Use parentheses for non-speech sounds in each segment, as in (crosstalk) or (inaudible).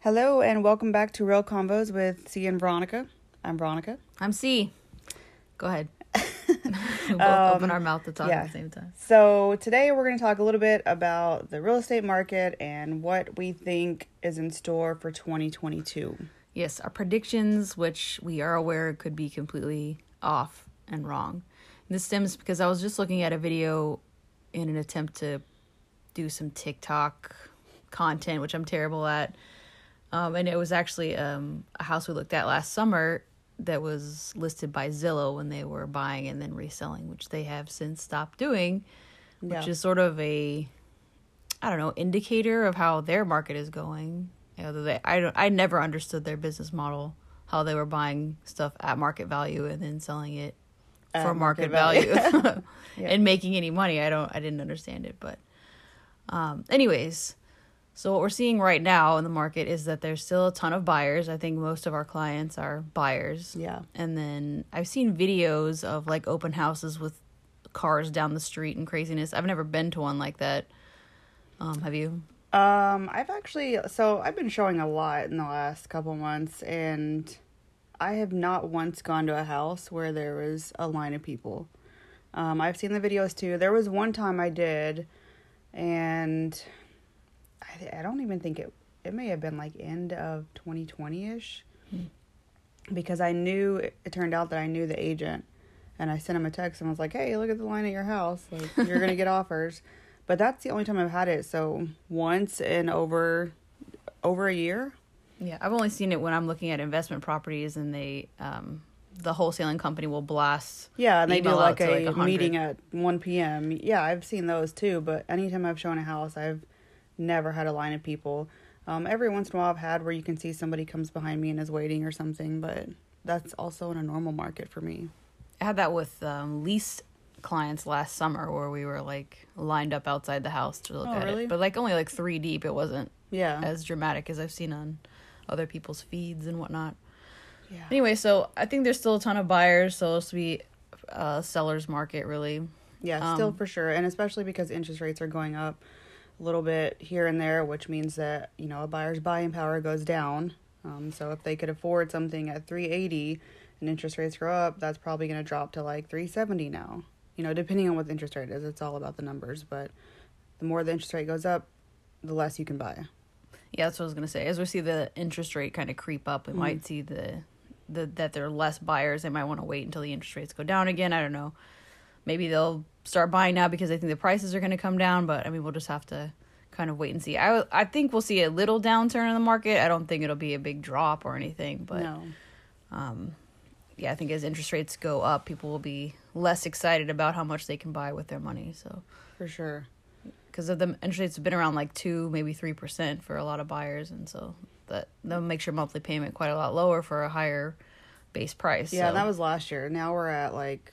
Hello and welcome back to Real Convos with C and Veronica. I'm Veronica. I'm C. Go ahead. (laughs) (laughs) we both Um, open our mouth to talk yeah. at the same time. So today we're going to talk a little bit about the real estate market and what we think is in store for 2022. Yes, our predictions, which we are aware could be completely off and wrong. This stems because I was just looking at a video in an attempt to do some TikTok content, which I'm terrible at. Um, and it was actually um, a house we looked at last summer that was listed by Zillow when they were buying and then reselling, which they have since stopped doing, which Yeah. is sort of a, I don't know, indicator of how their market is going. You know, they, I don't, I never understood their business model, how they were buying stuff at market value and then selling it for market market, value. value, (laughs) (laughs) Yeah. and making any money. I don't, I didn't understand it, but, um, anyways, so what we're seeing right now in the market is that there's still a ton of buyers. I think most of our clients are buyers. Yeah. And then I've seen videos of like open houses with cars down the street and craziness. I've never been to one like that. Um, have you? Um, I've actually so I've been showing a lot in the last couple months and I have not once gone to a house where there was a line of people. Um, I've seen the videos too. There was one time I did and I, I don't even think it it may have been like end of 2020ish because I knew it turned out that I knew the agent and I sent him a text and was like, "Hey, look at the line at your house. Like (laughs) you're to get offers." But that's the only time I've had it. So once in over over a year. Yeah, I've only seen it when I'm looking at investment properties and they, um, the wholesaling company will blast. Yeah, and they do like a 100. meeting at 1 p.m. Yeah, I've seen those too, but anytime I've shown a house, I've never had a line of people. Um, every once in a while, I've had where you can see somebody comes behind me and is waiting or something, but that's also in a normal market for me. I had that with um, lease clients last summer where we were like lined up outside the house to look Oh, at really? it, but like only like three deep. It wasn't Yeah. as dramatic as I've seen on other people's feeds and whatnot. yeah. Anyway, so I think there's still a ton of buyers, so it's be a seller's market really. Yeah, still Um, for sure, and especially because interest rates are going up a little bit here and there, which means that you know a buyer's buying power goes down. Um, so if they could afford something at three eighty, and interest rates go up, that's probably going to drop to like three seventy now. You know, depending on what the interest rate is, it's all about the numbers. But the more the interest rate goes up, the less you can buy. Yeah, that's what I was gonna say. As we see the interest rate kind of creep up, we Mm. might see the the that there are less buyers. They might want to wait until the interest rates go down again. I don't know. Maybe they'll start buying now because they think the prices are going to come down. But I mean, we'll just have to kind of wait and see. I I think we'll see a little downturn in the market. I don't think it'll be a big drop or anything. But no, um, yeah, I think as interest rates go up, people will be less excited about how much they can buy with their money. So for sure. Because of the interest rates have been around like two, maybe three percent for a lot of buyers, and so that that makes your monthly payment quite a lot lower for a higher base price. Yeah, so that was last year. Now we're at like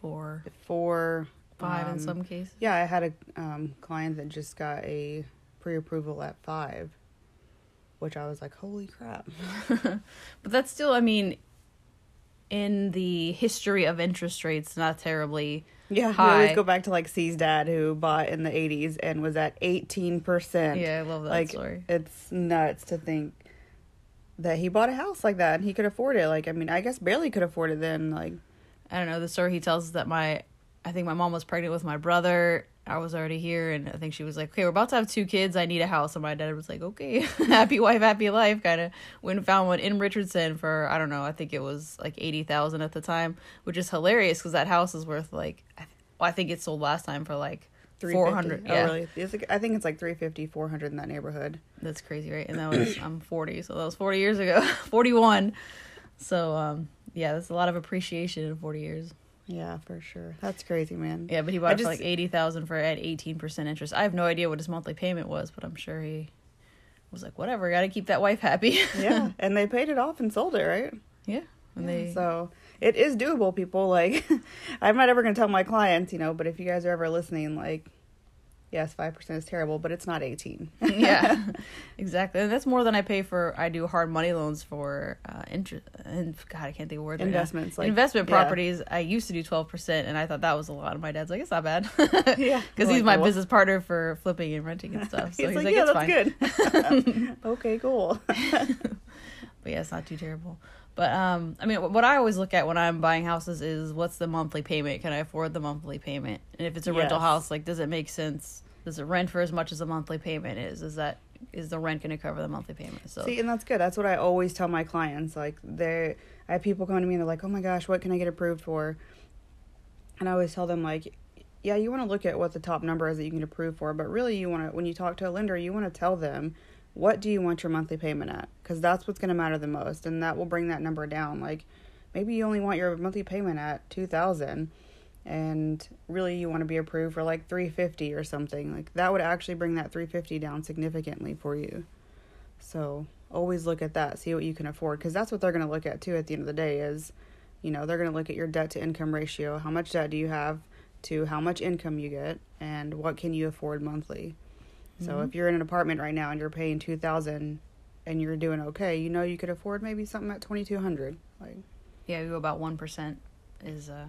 four, four, five in um, some cases. Yeah, I had a um, client that just got a pre-approval at five, which I was like, "Holy crap!" (laughs) But that's still, I mean, in the history of interest rates, not terribly. Yeah, we always go back to like C's dad who bought in the '80s and was at 18 percent. Yeah, I love that like story. it's nuts to think that he bought a house like that and he could afford it. Like, I mean, I guess barely could afford it then. Like, I don't know. The story he tells is that my, I think my mom was pregnant with my brother. I was already here, and I think she was like, "Okay, we're about to have two kids. I need a house." And my dad was like, "Okay, (laughs) happy wife, happy life." Kind of went and found one in Richardson for I don't know. I think it was like eighty thousand at the time, which is hilarious because that house is worth like, I, well, I think it sold last time for like 350. four hundred. Oh, Yeah, really? It's like, I think it's like 350, 400 in that neighborhood. that's crazy, right? And that was (coughs) I'm forty, so that was forty years ago, (laughs) forty one. So um, yeah, that's a lot of appreciation in forty years. Yeah, for sure. That's crazy, man. Yeah, but he I bought it just- for like eighty thousand for at eighteen percent interest. I have no idea what his monthly payment was, but I'm sure he was like, whatever, got to keep that wife happy. (laughs) yeah, and they paid it off and sold it, right? yeah. And Yeah, they, so it is doable, people. Like, (laughs) I'm not ever gonna tell my clients, you know, but if you guys are ever listening, like, yes, five percent is terrible, but it's not eighteen. yeah, (laughs) exactly. And that's more than I pay for. I do hard money loans for uh, interest. And God, I can't think of words. right. Investments, like- investment yeah. properties. I used to do twelve percent, and I thought that was a lot. And my dad's like, it's not bad. (laughs) Yeah. because Like, he's my well- business partner for flipping and renting and stuff. (laughs) So he's, he's, like, like, yeah, it's that's fine. good. okay, cool. But yeah, it's not too terrible. But um, I mean, what I always look at when I'm buying houses is what's the monthly payment? Can I afford the monthly payment? And if it's a rental house, like, does it make sense? Does it rent for as much as the monthly payment is? Is that is the rent going to cover the monthly payment? So See, and that's good. That's what I always tell my clients. Like, they, I have people coming to me and they're like, "Oh my gosh, what can I get approved for?" And I always tell them like, "Yeah, you want to look at what the top number is that you can approve for, but really, you want to when you talk to a lender, you want to tell them what do you want your monthly payment at, because that's what's going to matter the most, and that will bring that number down. Like, maybe you only want your monthly payment at two thousand, and really you want to be approved for like three fifty or something. Like that would actually bring that three fifty down significantly for you." So always look at that, see what you can afford, because that's what they're going to look at too. At the end of the day, is you know they're going to look at your debt to income ratio. How much debt do you have to how much income you get, and what can you afford monthly. So Mhm. if you're in an apartment right now and you're paying two thousand, and you're doing okay, you know you could afford maybe something at twenty two hundred. Like yeah, you go about one percent is uh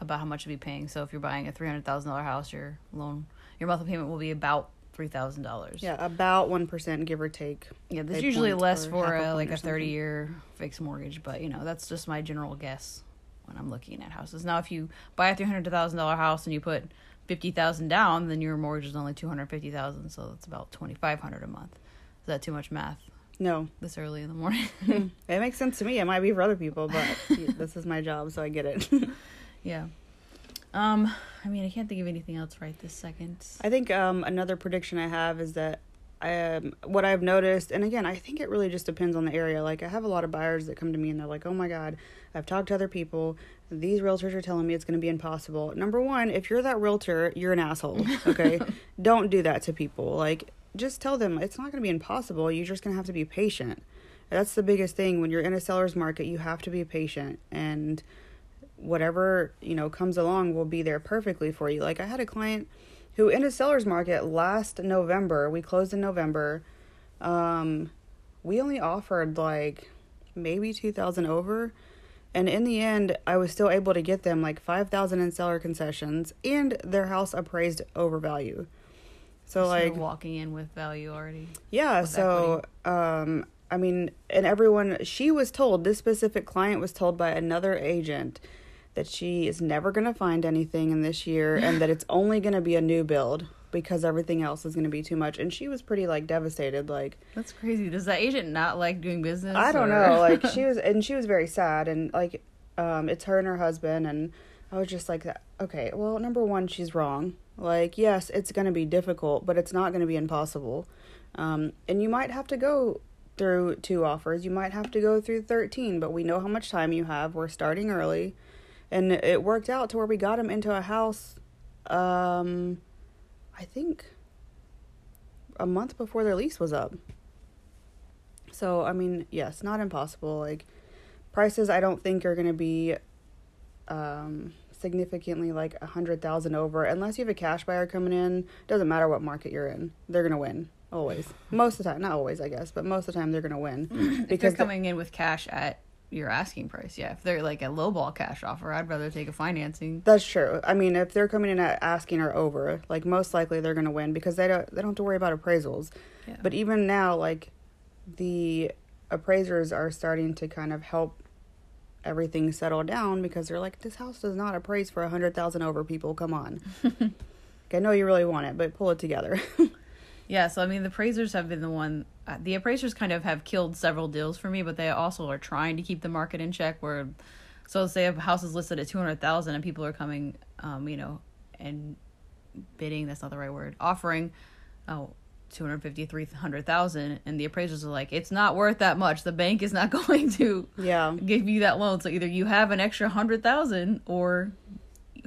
about how much you'll be paying. So if you're buying a three hundred thousand dollar house, your loan your monthly payment will be about three thousand dollars. yeah, about one percent, give or take. Yeah, there's usually less for a a, like a 30 year fixed mortgage, but you know, that's just my general guess when I'm looking at houses. Now, if you buy a $300,000 house and you put 50,000 down, then your mortgage is only 250,000, so that's about 2,500 a month. Is that too much math No, this early in the morning? (laughs) it makes sense to me. It might be for other people, but (laughs) this is my job, so I get it. (laughs) yeah. Um, I mean, I can't think of anything else right this second. I think um, another prediction I have is that um, what I've noticed, and again, I think it really just depends on the area. Like, I have a lot of buyers that come to me and they're like, oh my God, I've talked to other people. These realtors are telling me it's going to be impossible. Number one, if you're that realtor, you're an asshole. Okay. (laughs) Don't do that to people. Like, just tell them it's not going to be impossible. You're just going to have to be patient. That's the biggest thing. When you're in a seller's market, you have to be patient. And whatever you know comes along will be there perfectly for you like i had a client who in a seller's market last november we closed in november um we only offered like maybe 2000 over and in the end i was still able to get them like 5000 in seller concessions and their house appraised over value so So like walking in with value already. yeah, with so um I mean and everyone she was told this specific client was told by another agent that she is never going to find anything in this year and that it's only going to be a new build because everything else is going to be too much. And she was pretty like devastated like That's crazy. Does that agent not like doing business? I don't or- know like she (laughs) was and she was very sad. And like um it's her and her husband. And I was just like okay well number 1 she's wrong. Like yes it's going to be difficult but it's not going to be impossible. Um and you might have to go through two offers. You might have to go through 13 but we know how much time you have. We're starting early. And it worked out to where we got him into a house um I think a month before their lease was up. So, I mean, yes, not impossible. Like prices I don't think are going to be um significantly like a hundred thousand over unless you have a cash buyer coming in doesn't matter what market you're in they're gonna win always (laughs) most of the time not always i guess but most of the time they're gonna win if they're because the- coming in with cash at your asking price, yeah. If they're like a lowball cash offer, I'd rather take a financing. That's true. I mean, if they're coming in at asking or over, like most likely they're going to win because they don't they don't have to worry about appraisals. Yeah. But even now, like the appraisers are starting to kind of help everything settle down because they're like, this house does not appraise for a hundred thousand over. People, come on. (laughs) Like, I know you really want it, but pull it together. (laughs) Yeah, so I mean, the appraisers have been the one. Uh, the appraisers kind of have killed several deals for me, but they also are trying to keep the market in check. Where, so say a house is listed at two hundred thousand, and people are coming, um, you know, and bidding. That's not the right word. Offering, oh. 250 300,000 and the appraisers are like it's not worth that much the bank is not (laughs) going to yeah. give you that loan so either you have an extra 100,000 or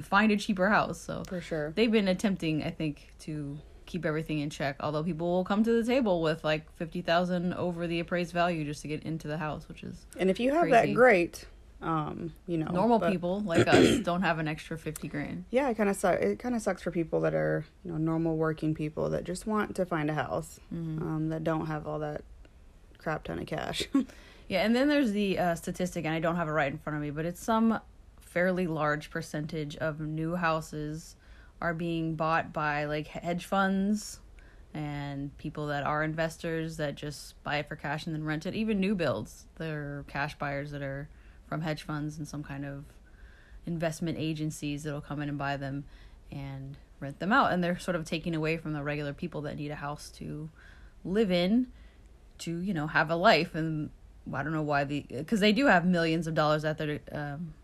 find a cheaper house so For sure. they've been attempting i think to keep everything in check although people will come to the table with like 50,000 over the appraised value just to get into the house which is And if you have Crazy. that, great. Um, you know, Normal but- people like (clears throat) us don't have an extra fifty grand. Yeah, it kind of sucks. It kind of sucks for people that are you know normal working people that just want to find a house, Mm-hmm. um, that don't have all that crap ton of cash. (laughs) Yeah, and then there's the uh, statistic, and I don't have it right in front of me, but it's some fairly large percentage of new houses are being bought by like hedge funds and people that are investors that just buy it for cash and then rent it. Even new builds, they're cash buyers that are from hedge funds and some kind of investment agencies that'll come in and buy them and rent them out. And they're sort of taking away from the regular people that need a house to live in to you know have a life and I don't know why the because they do have millions of dollars at their um,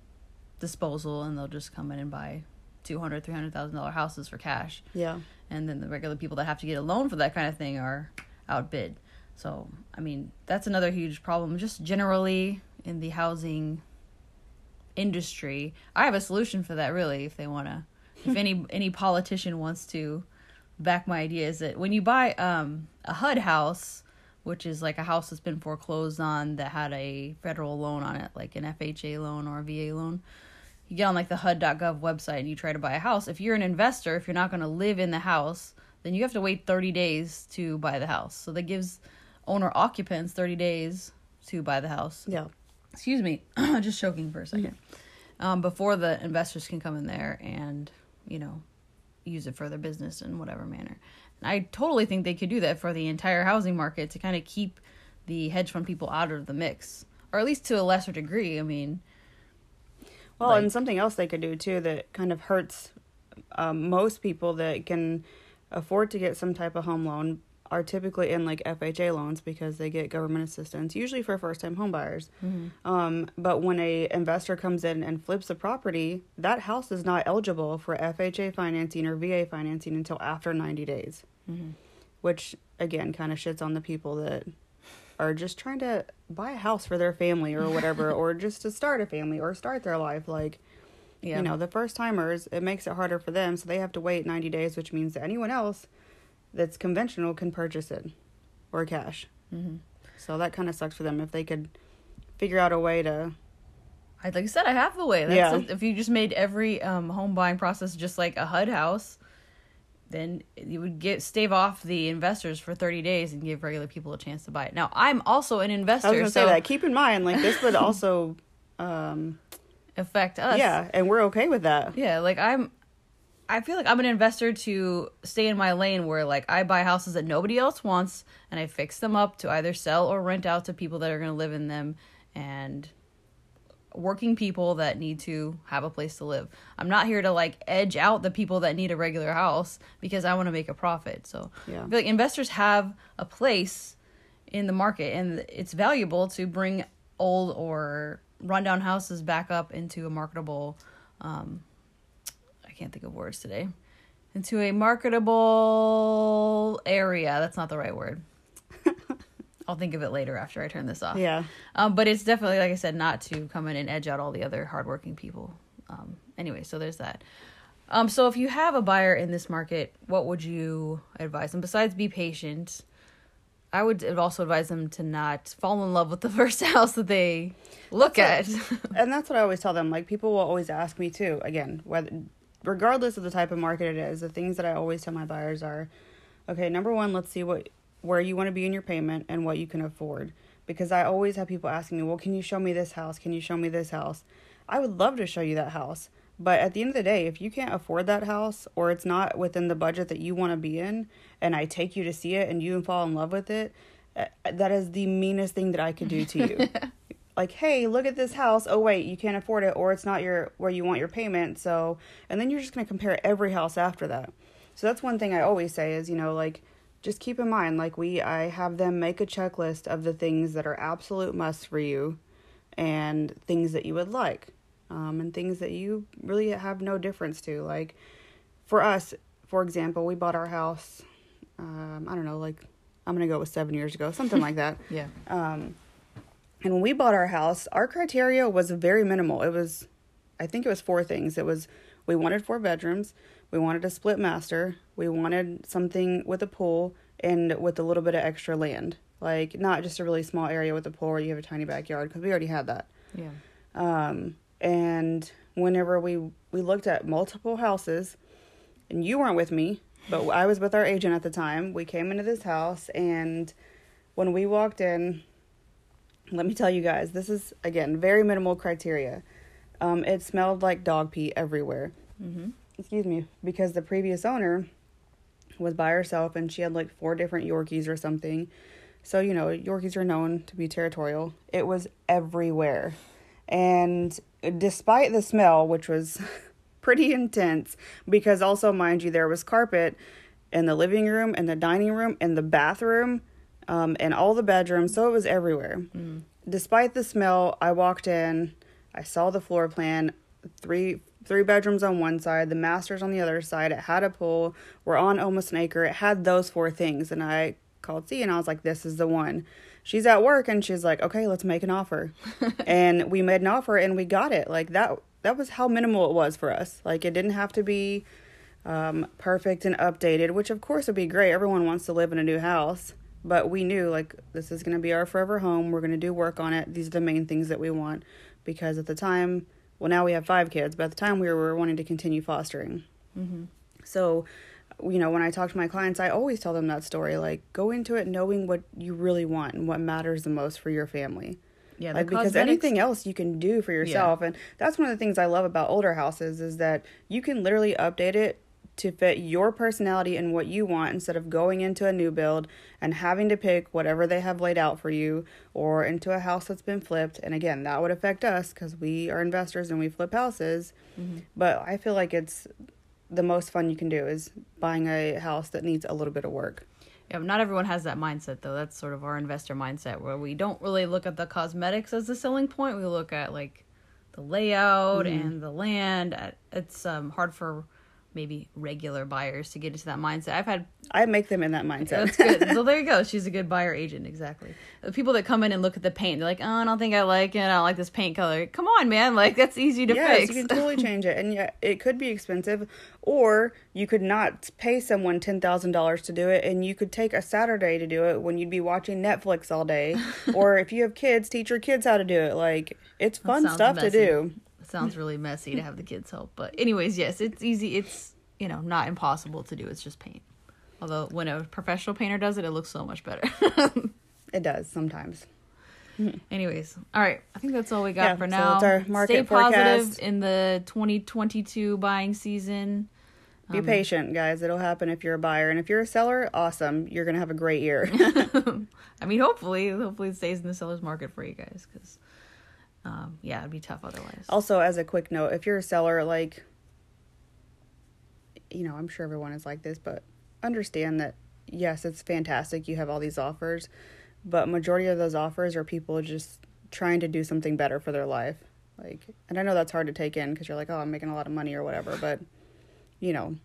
disposal and they'll just come in and buy two hundred three hundred thousand dollar houses for cash. Yeah, and then the regular people that have to get a loan for that kind of thing are outbid. So I mean that's another huge problem just generally in the housing industry. I have a solution for that really if they want to if any (laughs) any politician wants to back my idea is that when you buy um, a HUD house, which is like a house that's been foreclosed on that had a federal loan on it, like an FHA loan or a VA loan, you get on like the HUD.gov website and you try to buy a house. If you're an investor, if you're not going to live in the house, then you have to wait 30 days to buy the house. So that gives owner occupants 30 days to buy the house yeah, excuse me, (coughs) just choking for a second, um, before the investors can come in there and, you know, use it for their business in whatever manner. And I totally think they could do that for the entire housing market to kind of keep the hedge fund people out of the mix, or at least to a lesser degree. I mean, Well, Like- and something else they could do too that kind of hurts um, most people that can afford to get some type of home loan are typically in like FHA loans because they get government assistance, usually for first time home buyers. Um, but when a investor comes in and flips a property, that house is not eligible for FHA financing or VA financing until after 90 days. Which again kind of shits on the people that are just trying to buy a house for their family or whatever, (laughs) or just to start a family or start their life. Like, yeah, you know, the first timers, it makes it harder for them, so they have to wait 90 days, which means that anyone else that's conventional can purchase it or cash. Mm-hmm. So that kind of sucks for them if they could figure out a way to. I like I said, I have the way. That's Yeah. if you just made every um, home buying process just like a HUD house, then you would get stave off the investors for 30 days and give regular people a chance to buy it. Now, I'm also an investor, I was going to so say that. Keep in mind, like, this would also. um affect us. Yeah, and we're okay with that. Yeah, like I'm I feel like I'm an investor to stay in my lane where like I buy houses that nobody else wants and I fix them up to either sell or rent out to people that are going to live in them and working people that need to have a place to live. I'm not here to like edge out the people that need a regular house because I want to make a profit. So Yeah. I feel like investors have a place in the market and it's valuable to bring old or rundown houses back up into a marketable um I can't think of words today. Into a marketable area. That's not the right word. I'll think of it later after I turn this off. Yeah. Um, but it's definitely, like I said, not to come in and edge out all the other hardworking people. Um, anyway, so there's that. Um, so if you have a buyer in this market, what would you advise them? Besides, be patient. I would also advise them to not fall in love with the (laughs) first house that they look That's at. (laughs) and that's what I always tell them. Like people will always ask me too. Again, whether regardless of the type of market it is, the things that I always tell my buyers are, okay, number one, let's see what where you want to be in your payment and what you can afford. Because I always have people asking me, well, can you show me this house? Can you show me this house? I would love to show you that house. But at the end of the day, if you can't afford that house or it's not within the budget that you want to be in, and I take you to see it and you fall in love with it, uh, that is the meanest thing that I could do to you (laughs) like hey look at this house oh wait you can't afford it or it's not your where you want your payment so and then you're just going to compare every house after that so that's one thing i always say is you know like just keep in mind like we i have them make a checklist of the things that are absolute must for you and things that you would like um, and things that you really have no difference to like for us for example we bought our house um, i don't know like i'm gonna go with seven years ago something like that (laughs) yeah. um, and when we bought our house, our criteria was very minimal. It was, I think it was four things. It was we wanted four bedrooms, we wanted a split master, we wanted something with a pool and with a little bit of extra land. Like not just a really small area with a pool where you have a tiny backyard because we already had that. Yeah. Um, and whenever we we looked at multiple houses, and you weren't with me, but I was with our agent at the time. We came into this house, and when we walked in, let me tell you guys, this is again very minimal criteria. Um, it smelled like dog pee everywhere. Mm-hmm. Excuse me, because the previous owner was by herself and she had like four different Yorkies or something. So, you know, Yorkies are known to be territorial. It was everywhere. And despite the smell, which was (laughs) pretty intense, because also, mind you, there was carpet in the living room and the dining room and the bathroom um, and all the bedrooms. So it was everywhere. Mm. Despite the smell, I walked in, I saw the floor plan, three three bedrooms on one side, the master's on the other side. It had a pool. We're on almost an acre. It had those four things. And I called C and I was like, this is the one. She's at work and she's like, okay, let's make an offer. (laughs) and we made an offer and we got it. Like that, that was how minimal it was for us. Like it didn't have to be um, perfect and updated, which of course would be great. Everyone wants to live in a new house. But we knew like this is going to be our forever home. We're going to do work on it. These are the main things that we want because at the time well now we have five kids but at the time we were wanting to continue fostering. Mm-hmm. so you know when i talk to my clients i always tell them that story like go into it knowing what you really want and what matters the most for your family. Yeah, like because cosmetics- anything else you can do for yourself and that's one of the things i love about older houses is that you can literally update it to fit your personality and what you want instead of going into a new build and having to pick whatever they have laid out for you or into a house that's been flipped and again that would affect us because we are investors and we flip houses Mm-hmm. but i feel like it's the most fun you can do is buying a house that needs a little bit of work Yeah, not everyone has that mindset though. That's sort of our investor mindset where we don't really look at the cosmetics as the selling point. We look at like the layout Mm-hmm. and the land. Uh, It's um, hard for maybe regular buyers to get into that mindset. I've had i make them in that mindset that's good. (laughs) so there you go. She's a good buyer agent. Exactly. The people that come in and look at the paint, they're like, "Oh, I don't think I like it. I don't like this paint color." Come on, man. Like that's easy to yes, fix. you can totally change it, and yeah, it could be expensive, or you could not pay someone ten thousand dollars to do it, and you could take a Saturday to do it when you'd be watching Netflix all day, (laughs) or if you have kids, teach your kids how to do it. Like it's fun stuff messy. to do. Sounds (laughs) really messy to have the kids help. But anyways, yes, it's easy. It's you know not impossible to do. It's just paint. Although when a professional painter does it, it looks so much better. (laughs) It does sometimes. (laughs) anyways, all right. I think that's all we got Yeah, for so now. that's our market Stay positive forecast. in the 2022 buying season. Be um, patient, guys. It'll happen if you're a buyer, and if you're a seller, awesome. You're gonna have a great year. I mean, hopefully, hopefully it stays in the seller's market for you guys because, um, yeah, it'd be tough otherwise. Also, as a quick note, if you're a seller, like, you know, I'm sure everyone is like this, but understand that yes, it's fantastic. You have all these offers, but majority of those offers are people just trying to do something better for their life. Like, and I know that's hard to take in because you're like, oh, I'm making a lot of money or whatever, but you know,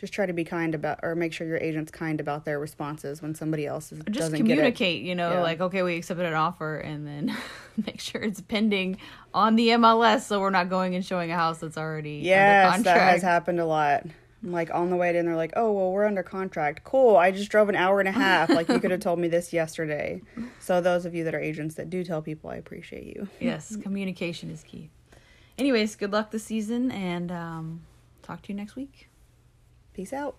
just try to be kind about or make sure your agent's kind about their responses when somebody else is, just communicate you know Yeah. like okay we accepted an offer and then (laughs) make sure it's pending on the mls so we're not going and showing a house that's already. Yes, that has happened a lot. I'm like on the way in, they're like, "Oh, well, we're under contract. Cool. I just drove an hour and a half. Like you could have (laughs) told me this yesterday." So those of you that are agents that do tell people, I appreciate you. (laughs) yes communication is key anyways good luck this season and um, talk to you next week Peace out.